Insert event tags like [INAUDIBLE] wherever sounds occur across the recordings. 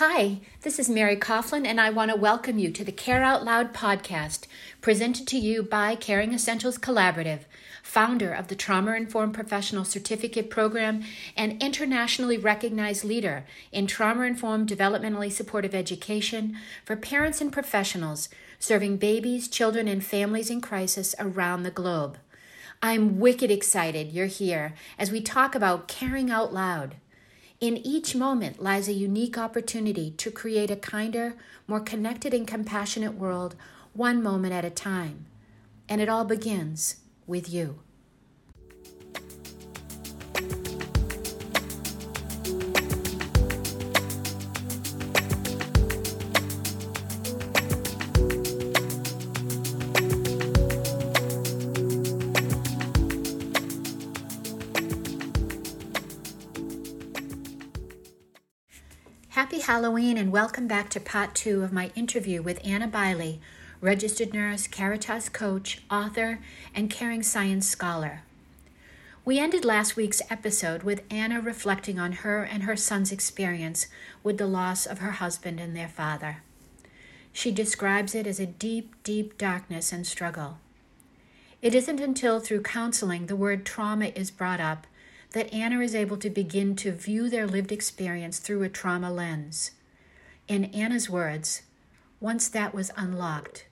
Hi, this is Mary Coughlin, and I want to welcome you to the Care Out Loud podcast, presented to you by Caring Essentials Collaborative, founder of the Trauma Informed Professional Certificate Program and internationally recognized leader in trauma informed developmentally supportive education for parents and professionals serving babies, children, and families in crisis around the globe. I'm wicked excited you're here as we talk about caring out loud. In each moment lies a unique opportunity to create a kinder, more connected, and compassionate world, one moment at a time. And it all begins with you. Happy Halloween and welcome back to part two of my interview with Anna Biley, registered nurse, Caritas coach, author, and caring science scholar. We ended last week's episode with Anna reflecting on her and her son's experience with the loss of her husband and their father. She describes it as a deep, deep darkness and struggle. It isn't until through counseling the word trauma is brought up that Anna is able to begin to view their lived experience through a trauma lens. In Anna's words, once that was unlocked,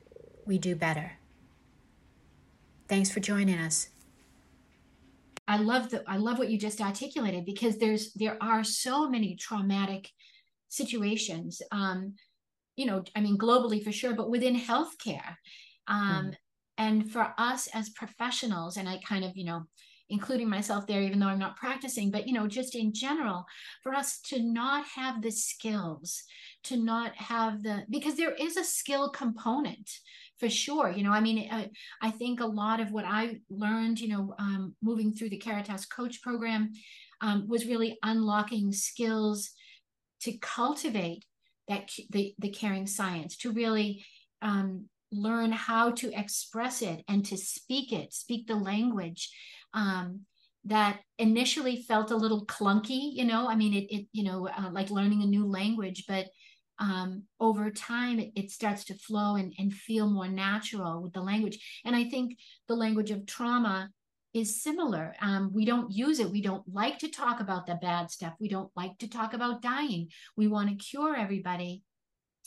we do better. Thanks for joining us. I love the I love what you just articulated because there's there are so many traumatic situations. Um, you know, I mean globally for sure, but within healthcare. Um, mm. and for us as professionals, and I kind of, you know, including myself there, even though I'm not practicing, but you know, just in general, for us to not have the skills, to not have the, because there is a skill component for sure. You know, I mean, I, I think a lot of what I learned, you know, um, moving through the Caritas coach program um, was really unlocking skills to cultivate that the, the caring science, to really um, learn how to express it and to speak it, speak the language um, that initially felt a little clunky, you know, I mean, it, it you know, uh, like learning a new language, but um, over time it, it, starts to flow and, and feel more natural with the language. And I think the language of trauma is similar. Um, we don't use it. We don't like to talk about the bad stuff. We don't like to talk about dying. We want to cure everybody.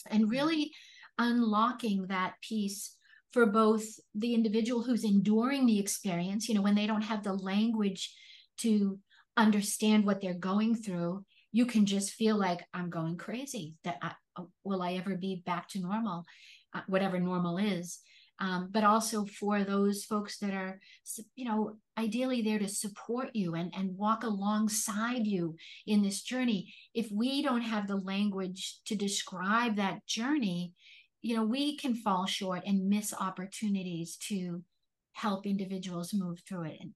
And really unlocking that piece for both the individual who's enduring the experience, you know, when they don't have the language to understand what they're going through, you can just feel like I'm going crazy. That I, uh, will I ever be back to normal, uh, whatever normal is. Um, but also for those folks that are, you know, ideally there to support you and, and walk alongside you in this journey. If we don't have the language to describe that journey, you know we can fall short and miss opportunities to help individuals move through it and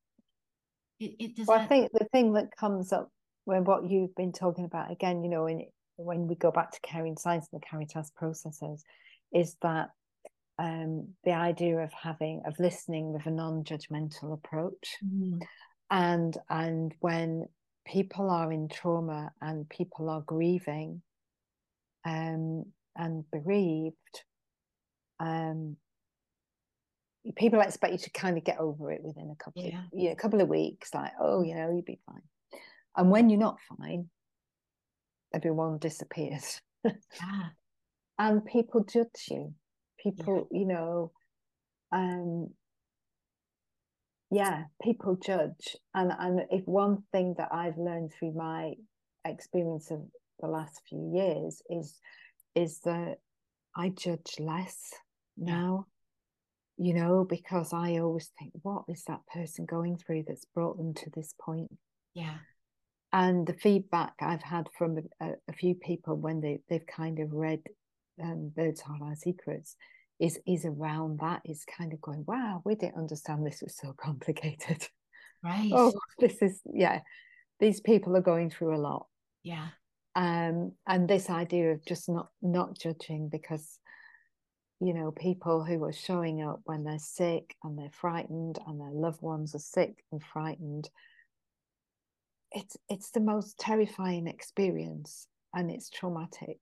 it, it does well, that... i think the thing that comes up when what you've been talking about again you know when when we go back to caring science and the caritas processes is that um, the idea of having of listening with a non-judgmental approach mm. and and when people are in trauma and people are grieving um, and bereaved, um, people expect you to kind of get over it within a couple yeah. of you know, a couple of weeks, like, oh, you know, you'll be fine. And when you're not fine, everyone disappears. ah. [LAUGHS] And people judge you. People, yeah. you know, um yeah, people judge. And and if one thing that I've learned through my experience of the last few years is is that I judge less now, you know, because I always think, what is that person going through that's brought them to this point? Yeah. And the feedback I've had from a, a few people when they, they've kind of read um, Birds Hold Our Secrets is is around that is kind of going, wow, we didn't understand this was so [LAUGHS] complicated. Right. oh, this is yeah. These people are going through a lot. Yeah um, and this idea of just not not judging because you know people who are showing up when they're sick and they're frightened and their loved ones are sick and frightened it's it's the most terrifying experience and it's traumatic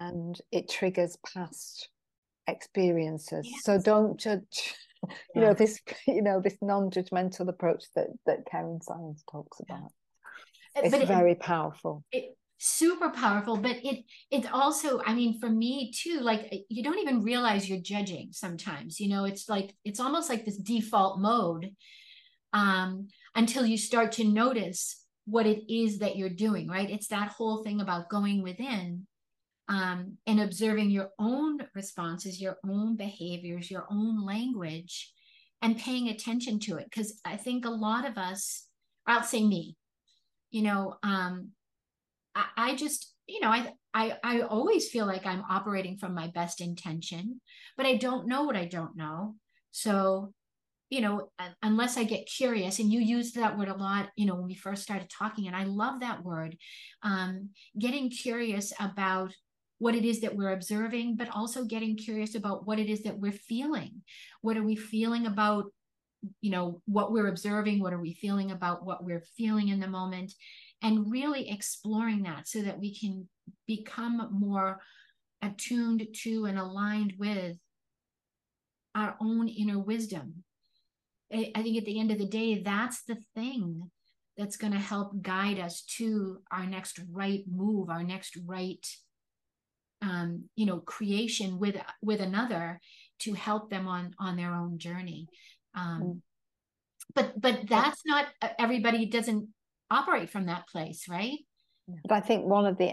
and it triggers past experiences yes. so don't judge yeah. [LAUGHS] you know this [LAUGHS] you know this non-judgmental approach that that caring science talks about yeah. It's but very it, powerful it, super powerful but it it also i mean for me too like you don't even realize you're judging sometimes you know it's like it's almost like this default mode um until you start to notice what it is that you're doing right it's that whole thing about going within um, and observing your own responses, your own behaviors, your own language, and paying attention to it. Because I think a lot of us, I'll say me, you know, um, I, I just, you know, I, I, I always feel like I'm operating from my best intention, but I don't know what I don't know. So, you know, unless I get curious, and you used that word a lot, you know, when we first started talking, and I love that word, um, getting curious about what it is that we're observing, but also getting curious about what it is that we're feeling. What are we feeling about, you know, what we're observing? What are we feeling about what we're feeling in the moment? And really exploring that so that we can become more attuned to and aligned with our own inner wisdom. I think at the end of the day, that's the thing that's going to help guide us to our next right move, our next right um, you know creation with with another to help them on on their own journey um, mm. but but that's not everybody doesn't operate from that place right? But i think one of the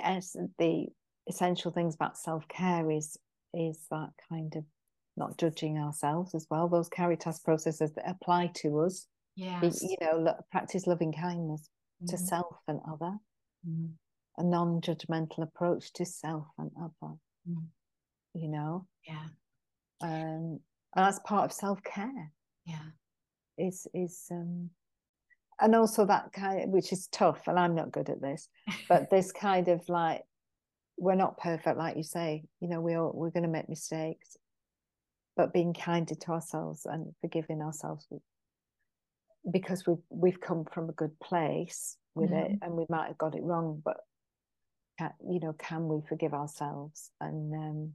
the essential things about self-care is is that kind of not judging ourselves as well. Those carry caritas processes that apply to us yeah you know practice loving kindness mm-hmm. to self and other. Mm-hmm. A non-judgmental approach to self and other mm. you know? Yeah. Um and that's part of self-care yeah is is um and also that kind of, which is tough and i'm not good at this [LAUGHS] but this kind of like we're not perfect like you say you know we all, we're going to make mistakes but being kinder to ourselves and forgiving ourselves because we've we've come from a good place with mm-hmm. it and we might have got it wrong but can, you know can we forgive ourselves and um,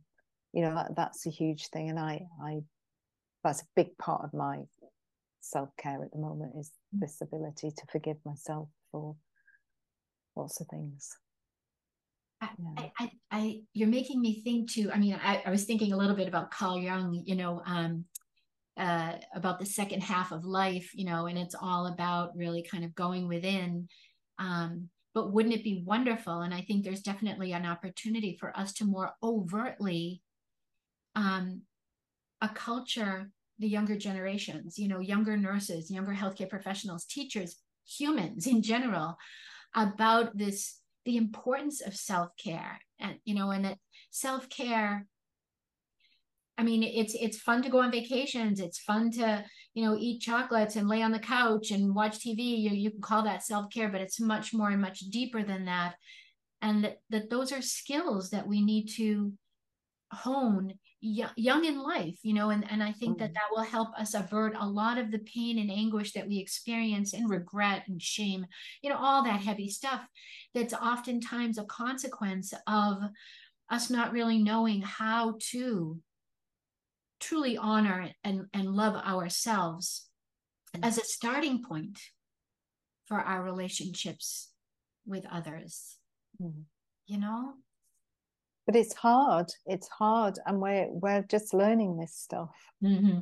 you know that, that's a huge thing and i i that's a big part of my self-care at the moment is mm. this ability to forgive myself for lots of things I. I, I, you're making me think too. I mean, I, I was thinking a little bit about Carl Jung, you know, um, uh, about the second half of life, you know, and it's all about really kind of going within. Um, but wouldn't it be wonderful and i think there's definitely an opportunity for us to more overtly um, a culture the younger generations you know younger nurses younger healthcare professionals teachers humans in general about this the importance of self-care and you know and that self-care I mean, it's it's fun to go on vacations. It's fun to you know eat chocolates and lay on the couch and watch TV. You you can call that self care, but it's much more and much deeper than that. And that, that those are skills that we need to hone young in life, you know. And and I think mm-hmm. that that will help us avert a lot of the pain and anguish that we experience and regret and shame. You know, all that heavy stuff. That's oftentimes a consequence of us not really knowing how to truly honor and, and love ourselves mm-hmm. as a starting point for our relationships with others mm-hmm. you know but it's hard it's hard and we're we're just learning this stuff mm-hmm.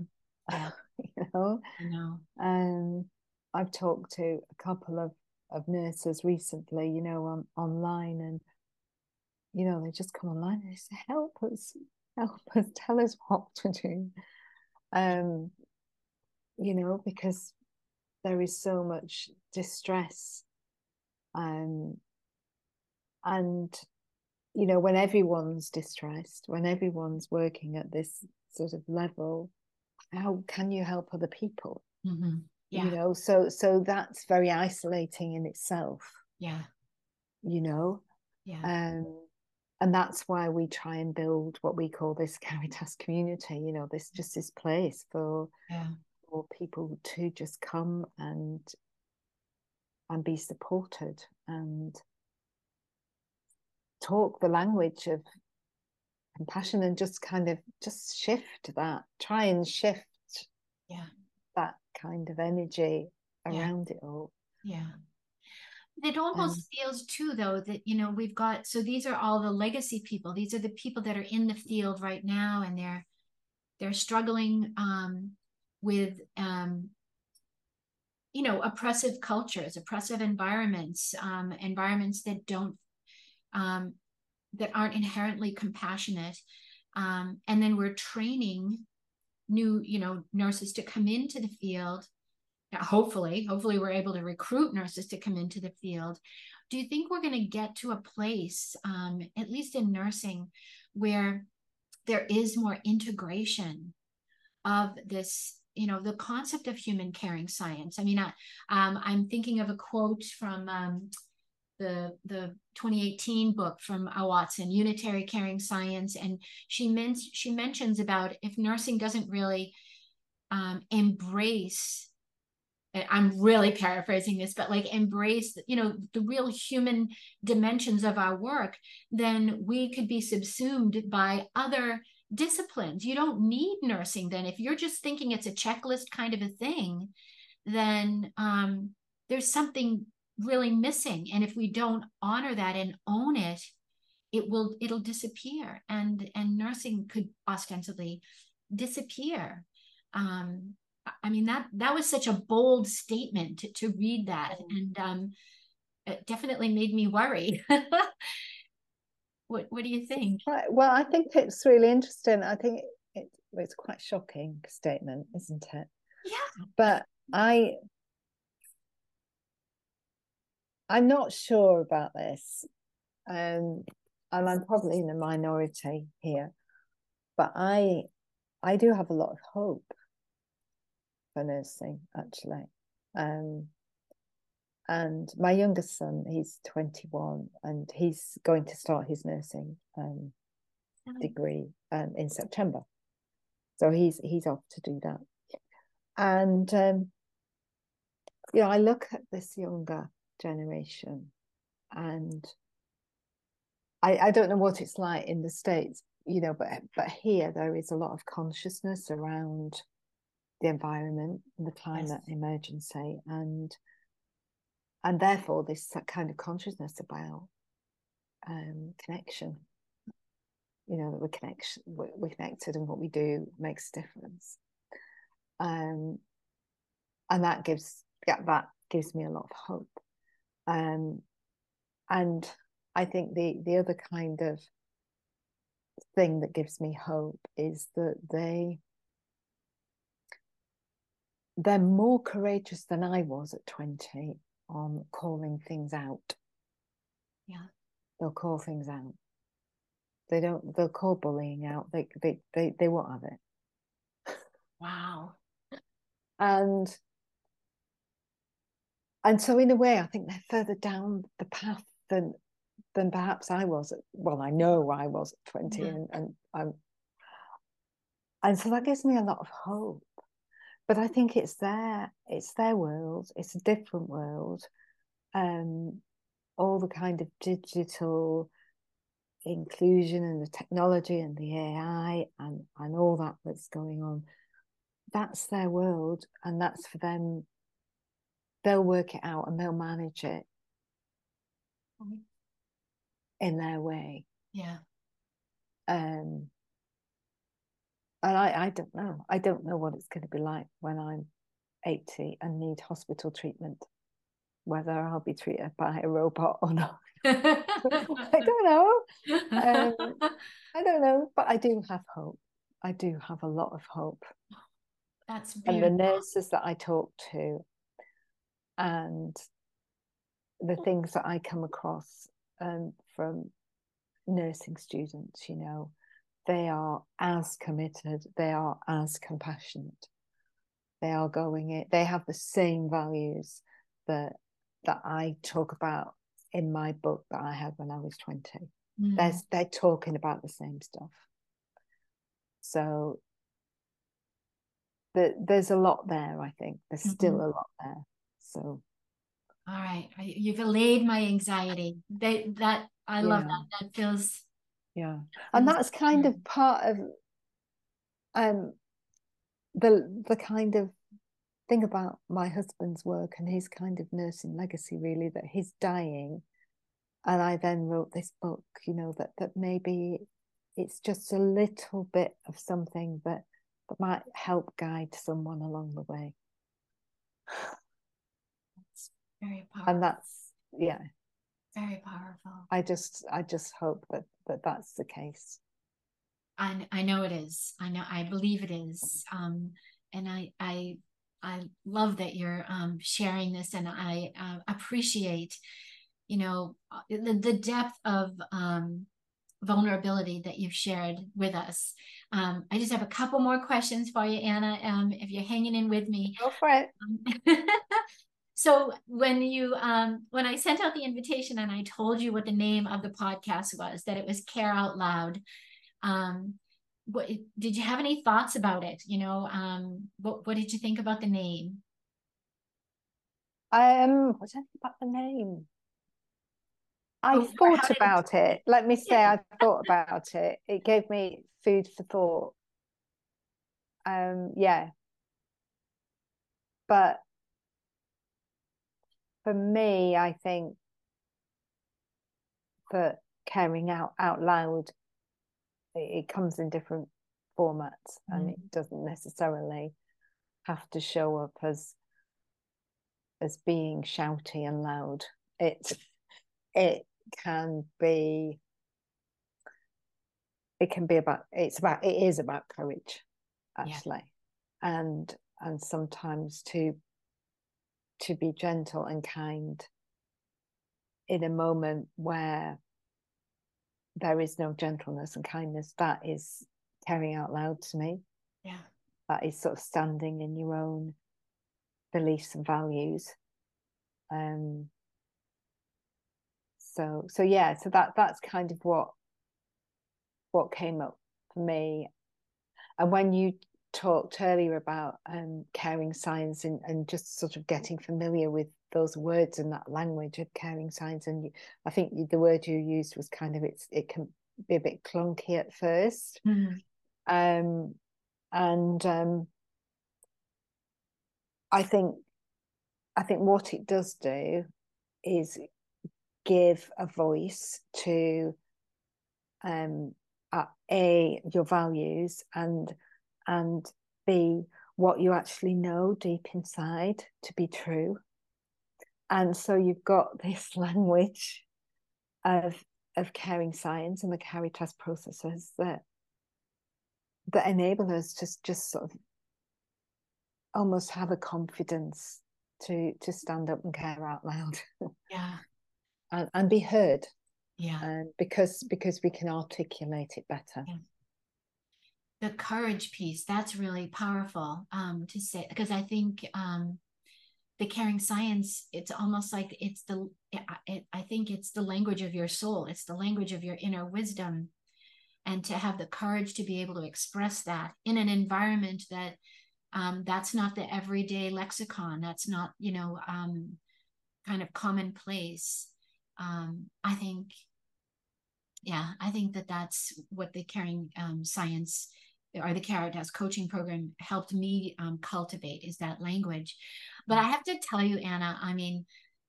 yeah. [LAUGHS] you know I know and I've talked to a couple of of nurses recently you know on online and you know they just come online and they say help us help us, tell us what to do. Um, you know, because there is so much distress. Um, and, you know, when everyone's distressed, when everyone's working at this sort of level, how can you help other people? Mm-hmm. Yeah. You know, so so that's very isolating in itself. Yeah. You know. Yeah. Um and that's why we try and build what we call this [LAUGHS] caritas community you know this just this place for yeah. for people to just come and and be supported and talk the language of compassion and just kind of just shift that try and shift yeah. that kind of energy around yeah. it all. Yeah. It almost um, feels too though that you know we've got so these are all the legacy people. These are the people that are in the field right now and they're they're struggling um, with um, you know oppressive cultures oppressive environments um, environments that don't um, that aren't inherently compassionate. Um, and then we're training new you know nurses to come into the field. Hopefully hopefully we're able to recruit nurses to come into the field. Do you think we're going to get to a place um, at least in nursing where there is more integration of this you know the concept of human caring science? I mean I, um, i'm thinking of a quote from um, the the 2018 book from A. Watson, Unitary Caring Science, and she men- she mentions about if nursing doesn't really um, embrace I'm really paraphrasing this, but like embrace, you know, the real human dimensions of our work, then we could be subsumed by other disciplines. You don't need nursing then. If you're just thinking it's a checklist kind of a thing, then um, there's something really missing. And if we don't honor that and own it, it will it'll disappear, and and nursing could ostensibly disappear. Um, I mean that that was such a bold statement to, to read that, mm. and um, it definitely made me worry. [LAUGHS] what What do you think? Well, I think it's really interesting. I think it, it's quite shocking statement, isn't it? Yeah. But I I'm not sure about this, um, and I'm probably in the minority here. But I I do have a lot of hope for nursing actually. Um, and my youngest son, he's 21 and he's going to start his nursing um, degree um, in September. So he's he's off to do that. And um, you know, I look at this younger generation and I, I don't know what it's like in the States, you know, but but here there is a lot of consciousness around the environment, and the climate yes. emergency, and and therefore this kind of consciousness about um, connection. You know that we're connection, we're connected, and what we do makes a difference. Um, and that gives yeah, that gives me a lot of hope. Um, and I think the the other kind of thing that gives me hope is that they they're more courageous than I was at 20 on calling things out. Yeah. They'll call things out. They don't they'll call bullying out. They they they, they won't have it. Wow. And and so in a way I think they're further down the path than than perhaps I was at, well, I know I was at 20 yeah. and, and I'm and so that gives me a lot of hope but I think it's their it's their world. It's a different world. Um, all the kind of digital inclusion and the technology and the AI and and all that that's going on. That's their world, and that's for them. They'll work it out and they'll manage it mm-hmm. in their way. Yeah. Um, and I, I don't know. I don't know what it's going to be like when I'm 80 and need hospital treatment, whether I'll be treated by a robot or not. [LAUGHS] I [LAUGHS] don't know. Um, [LAUGHS] I don't know, but I do have hope. I do have a lot of hope. That's beautiful. and the nurses that I talk to, and the things that I come across um, from nursing students, you know, they are as committed, they are as compassionate. They are going it, they have the same values that that I talk about in my book that I had when I was 20. Mm. They're, they're talking about the same stuff. So the, there's a lot there, I think. There's mm-hmm. still a lot there. So all right. You've allayed my anxiety. That that I love that. That feels yeah and that's kind of part of um the the kind of thing about my husband's work and his kind of nursing legacy really that he's dying and i then wrote this book you know that that maybe it's just a little bit of something that that might help guide someone along the way very powerful and that's yeah very powerful i just i just hope that that that's the case i i know it is i know i believe it is um and i i i love that you're um sharing this and i uh, appreciate you know uh, the, the depth of um vulnerability that you've shared with us. Um, I just have a couple more questions for you, Anna. Um, if you're hanging in with me, go for it. [LAUGHS] So when you um when i sent out the invitation and i told you what the name of the podcast was that it was care out loud um what did you have any thoughts about it? You know um what what did you think about the name? Um what did i think about the name? I oh, thought about it, it. Let me say yeah. i thought about it. It gave me food for thought. Um yeah. But for me, I think that caring out out loud, it, it comes in different formats, mm. and it doesn't necessarily have to show up as as being shouty and loud. It it can be it can be about it's about it is about courage actually yeah. and and sometimes to to be gentle and kind in a moment where there is no gentleness and kindness that is carrying out loud to me. Yeah. That is sort of standing in your own beliefs and values. Um so so yeah so that that's kind of what what came up for me. And when you talked earlier about um, caring science and, and just sort of getting familiar with those words and that language of caring science and you, i think the word you used was kind of it's it can be a bit clunky at 1st mm-hmm. um, and um, i think i think what it does do is give a voice to um, a your values and and be what you actually know deep inside to be true. And so you've got [LAUGHS] this language of of caring science and the Caritas processes that that enable us to just sort of almost have a confidence to to stand up and care out loud. [LAUGHS] Yeah. and, and be heard. Yeah. And because because we can articulate it better. Yeah the courage piece that's really powerful um, to say because i think um, the caring science it's almost like it's the it, i think it's the language of your soul it's the language of your inner wisdom. And to have the courage to be able to express that in an environment that um, that's not the everyday lexicon that's not you know um, kind of commonplace um, i think yeah i think that that's what the caring um, science or the Caritas coaching program helped me um, cultivate is that language. But I have to tell you, Anna, I mean,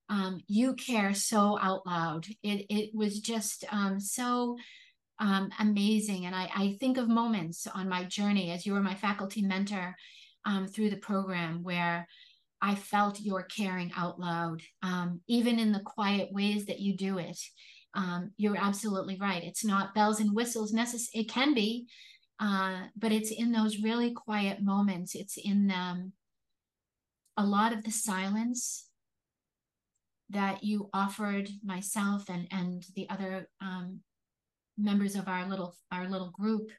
um, you care so out loud. It it was just um, so um, amazing, and I, I think of moments on my journey as you were my faculty mentor um, through the program where I felt your caring out loud, um, even in the quiet ways that you do it. you're absolutely right. It's not bells and whistles necessary. It can be, uh, but it's in those really quiet moments. It's in um, a lot of the silence that you offered myself and and the other um, members of our little our little group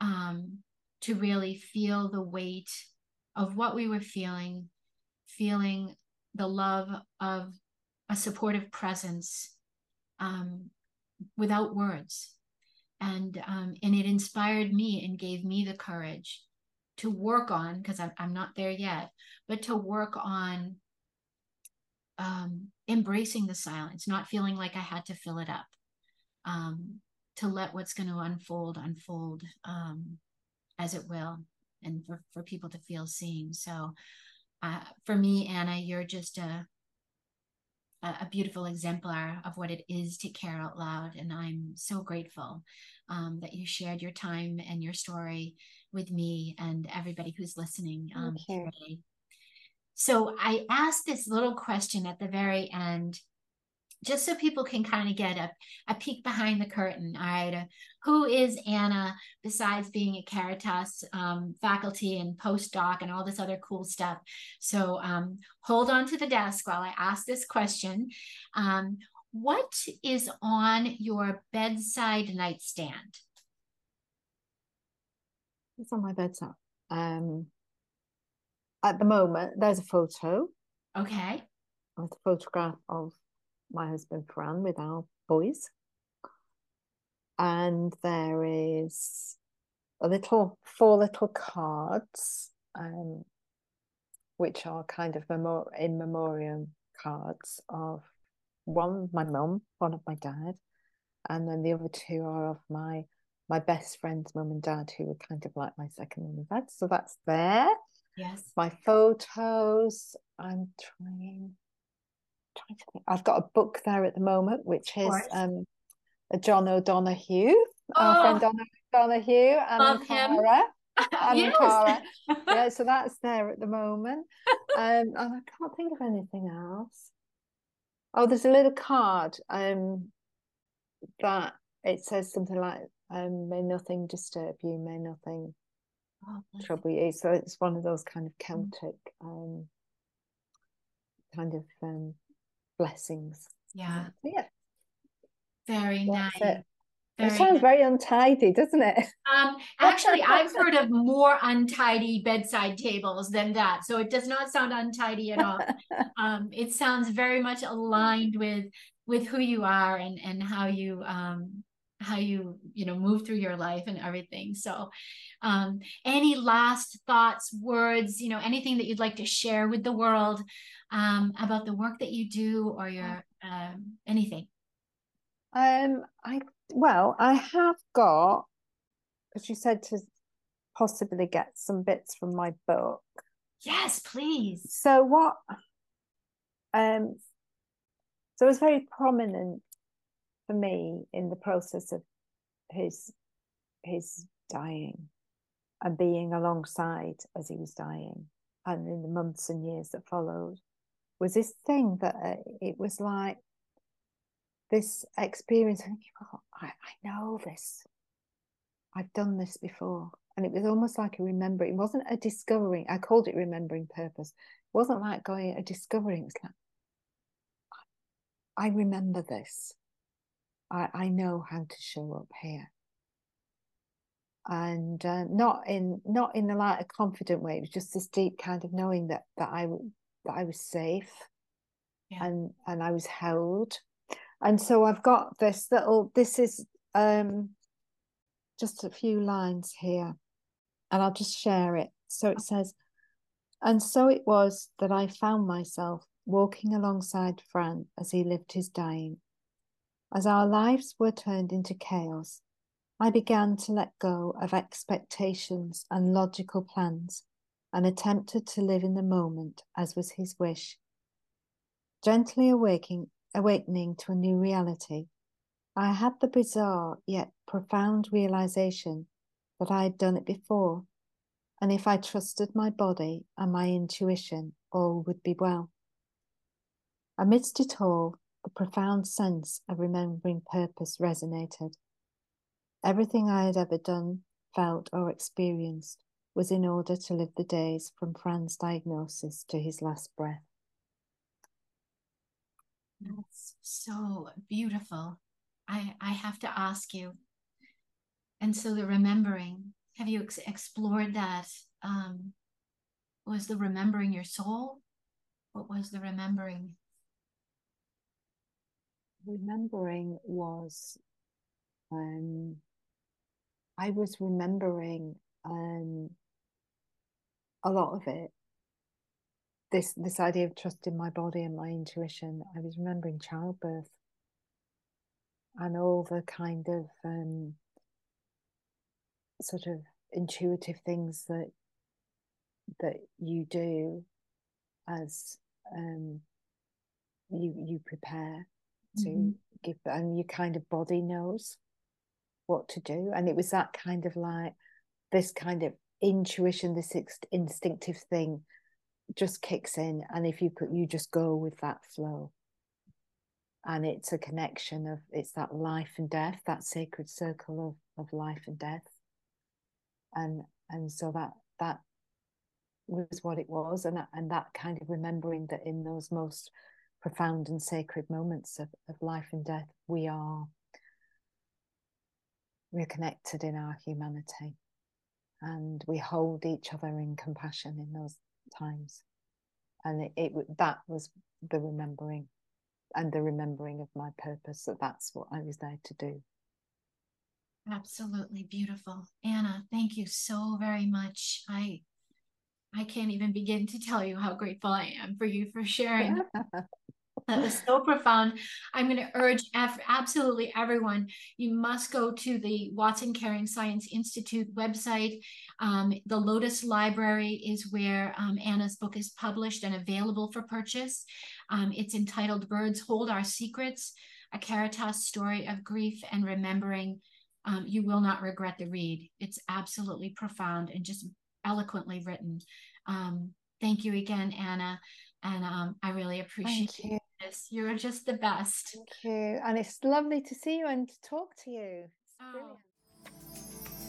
um, to really feel the weight of what we were feeling, feeling the love of a supportive presence um, without words and um, and it inspired me and gave me the courage to work on because I'm, I'm not there yet but to work on um, embracing the silence not feeling like i had to fill it up um, to let what's going to unfold unfold um, as it will and for, for people to feel seen. So uh, for me anna you're just a a beautiful exemplar of what it is to care out loud and i'm so grateful um, that you shared your time and your story with me and everybody who's listening um, today. So i asked this little question at the very end just so people can kind of get a, a peek behind the curtain. All right. Uh, who is Anna besides being a Caritas um, faculty and postdoc and all this other cool stuff? So um, hold on to the desk while I ask this question. Um, what is on your bedside nightstand? It's on my bedside. Um, at the moment, there's a photo. Okay. With a photograph of my husband Fran with our boys. And there is a little four little cards, um, which are kind of memor- in memoriam cards of one my mum, one of my dad, and then the other two are of my my best friend's mum and dad, who were kind of like my second mum and dad. So that's there. Yes. My photos. I'm trying trying to think. I've got a book there at the moment, which is um, a John O'Donoghue, oh, our friend John O'Donoghue, Anam Cara. [LAUGHS] And yes. Cara. [LAUGHS] yeah, so that's there at the moment. Um, and I can't think of anything else. Oh, there's a little card um, that it says something like, um, "May nothing disturb you, may nothing oh, trouble you." So it's one of those kind of mm. Celtic um, kind of um, blessings. Yeah. Yeah. Very That's nice. It. Very it sounds nice. very untidy, doesn't it? [LAUGHS] Um, actually, I've heard of more untidy bedside tables than that, so it does not sound untidy at all. [LAUGHS] um, it sounds very much aligned with with who you are and and how you um, how you you know move through your life and everything. So, um, any last thoughts, words, you know, anything that you'd like to share with the world um, about the work that you do or your um, anything? Um, I well, I have got, as you said, to possibly get some bits from my book. Yes, please. So what? Um, so it was very prominent for me in the process of his his dying and being alongside as he was dying and in the months and years that followed was this thing that uh, it was like this experience. Oh, I, I know this. I've done this before. And it was almost like a remembering. It wasn't a discovering. I called it remembering purpose. It wasn't like going a discovering. It's like, I remember this. I, I know how to show up here. And uh, not in not in the light a confident way. It was just this deep kind of knowing that that I that I was safe yeah. and and I was held. And so I've got this little this is um just a few lines here and I'll just share it. So it says and so it was that I found myself walking alongside Fran as he lived his dying. As our lives were turned into chaos, I began to let go of expectations and logical plans and attempted to live in the moment as was his wish. Gently awaking, awakening to a new reality, I had the bizarre yet profound realization that I had done it before, and if I trusted my body and my intuition, all would be well. Amidst it all, the profound sense of remembering purpose resonated. Everything I had ever done, felt, or experienced was in order to live the days from Fran's diagnosis to his last breath. That's so beautiful. I, I have to ask you. And so the remembering, have you ex- explored that? Um, was the remembering your soul? What was the remembering? Remembering was, um, I was remembering um, a lot of it this this idea of trusting my body and my intuition i was remembering childbirth and all the kind of um, sort of intuitive things that that you do as um, you you prepare to mm-hmm. give and your kind of body knows what to do and it was that kind of like this kind of intuition this instinctive thing just kicks in and if you could you just go with that flow. And it's a connection of it's that life and death that sacred circle of, of life and death. And and so that that was what it was and and that kind of remembering that in those most profound and sacred moments of, of life and death we are we're connected in our humanity and we hold each other in compassion in those times. And it, it that was the remembering and the remembering of my purpose that that's what i was there to do. Absolutely beautiful. Anna thank you so very much. I i can't even begin to tell you how grateful i am for you for sharing [LAUGHS] That was so profound. I'm going to urge absolutely everyone, you must go to the Watson Caring Science Institute website. Um, the Lotus Library is where um, Anna's book is published and available for purchase. Um, it's entitled Birds Hold Our Secrets, a Caritas story of grief and remembering. Um, you will not regret the read. It's absolutely profound and just eloquently written. Um, thank you again, Anna. And um, I really appreciate you. You're just the best. Thank you. And it's lovely to see you and to talk to you. Oh.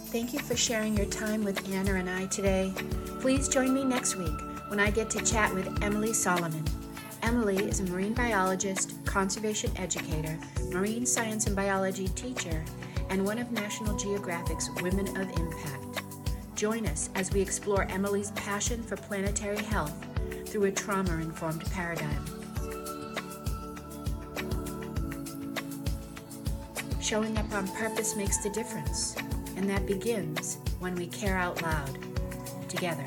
Thank you for sharing your time with Anna and I today. Please join me next week when I get to chat with Emily Solomon. Emily is a marine biologist, conservation educator, marine science and biology teacher, and one of National Geographic's Women of Impact. Join us as we explore Emily's passion for planetary health through a trauma informed paradigm. Showing up on purpose makes the difference, and that begins when we care out loud together.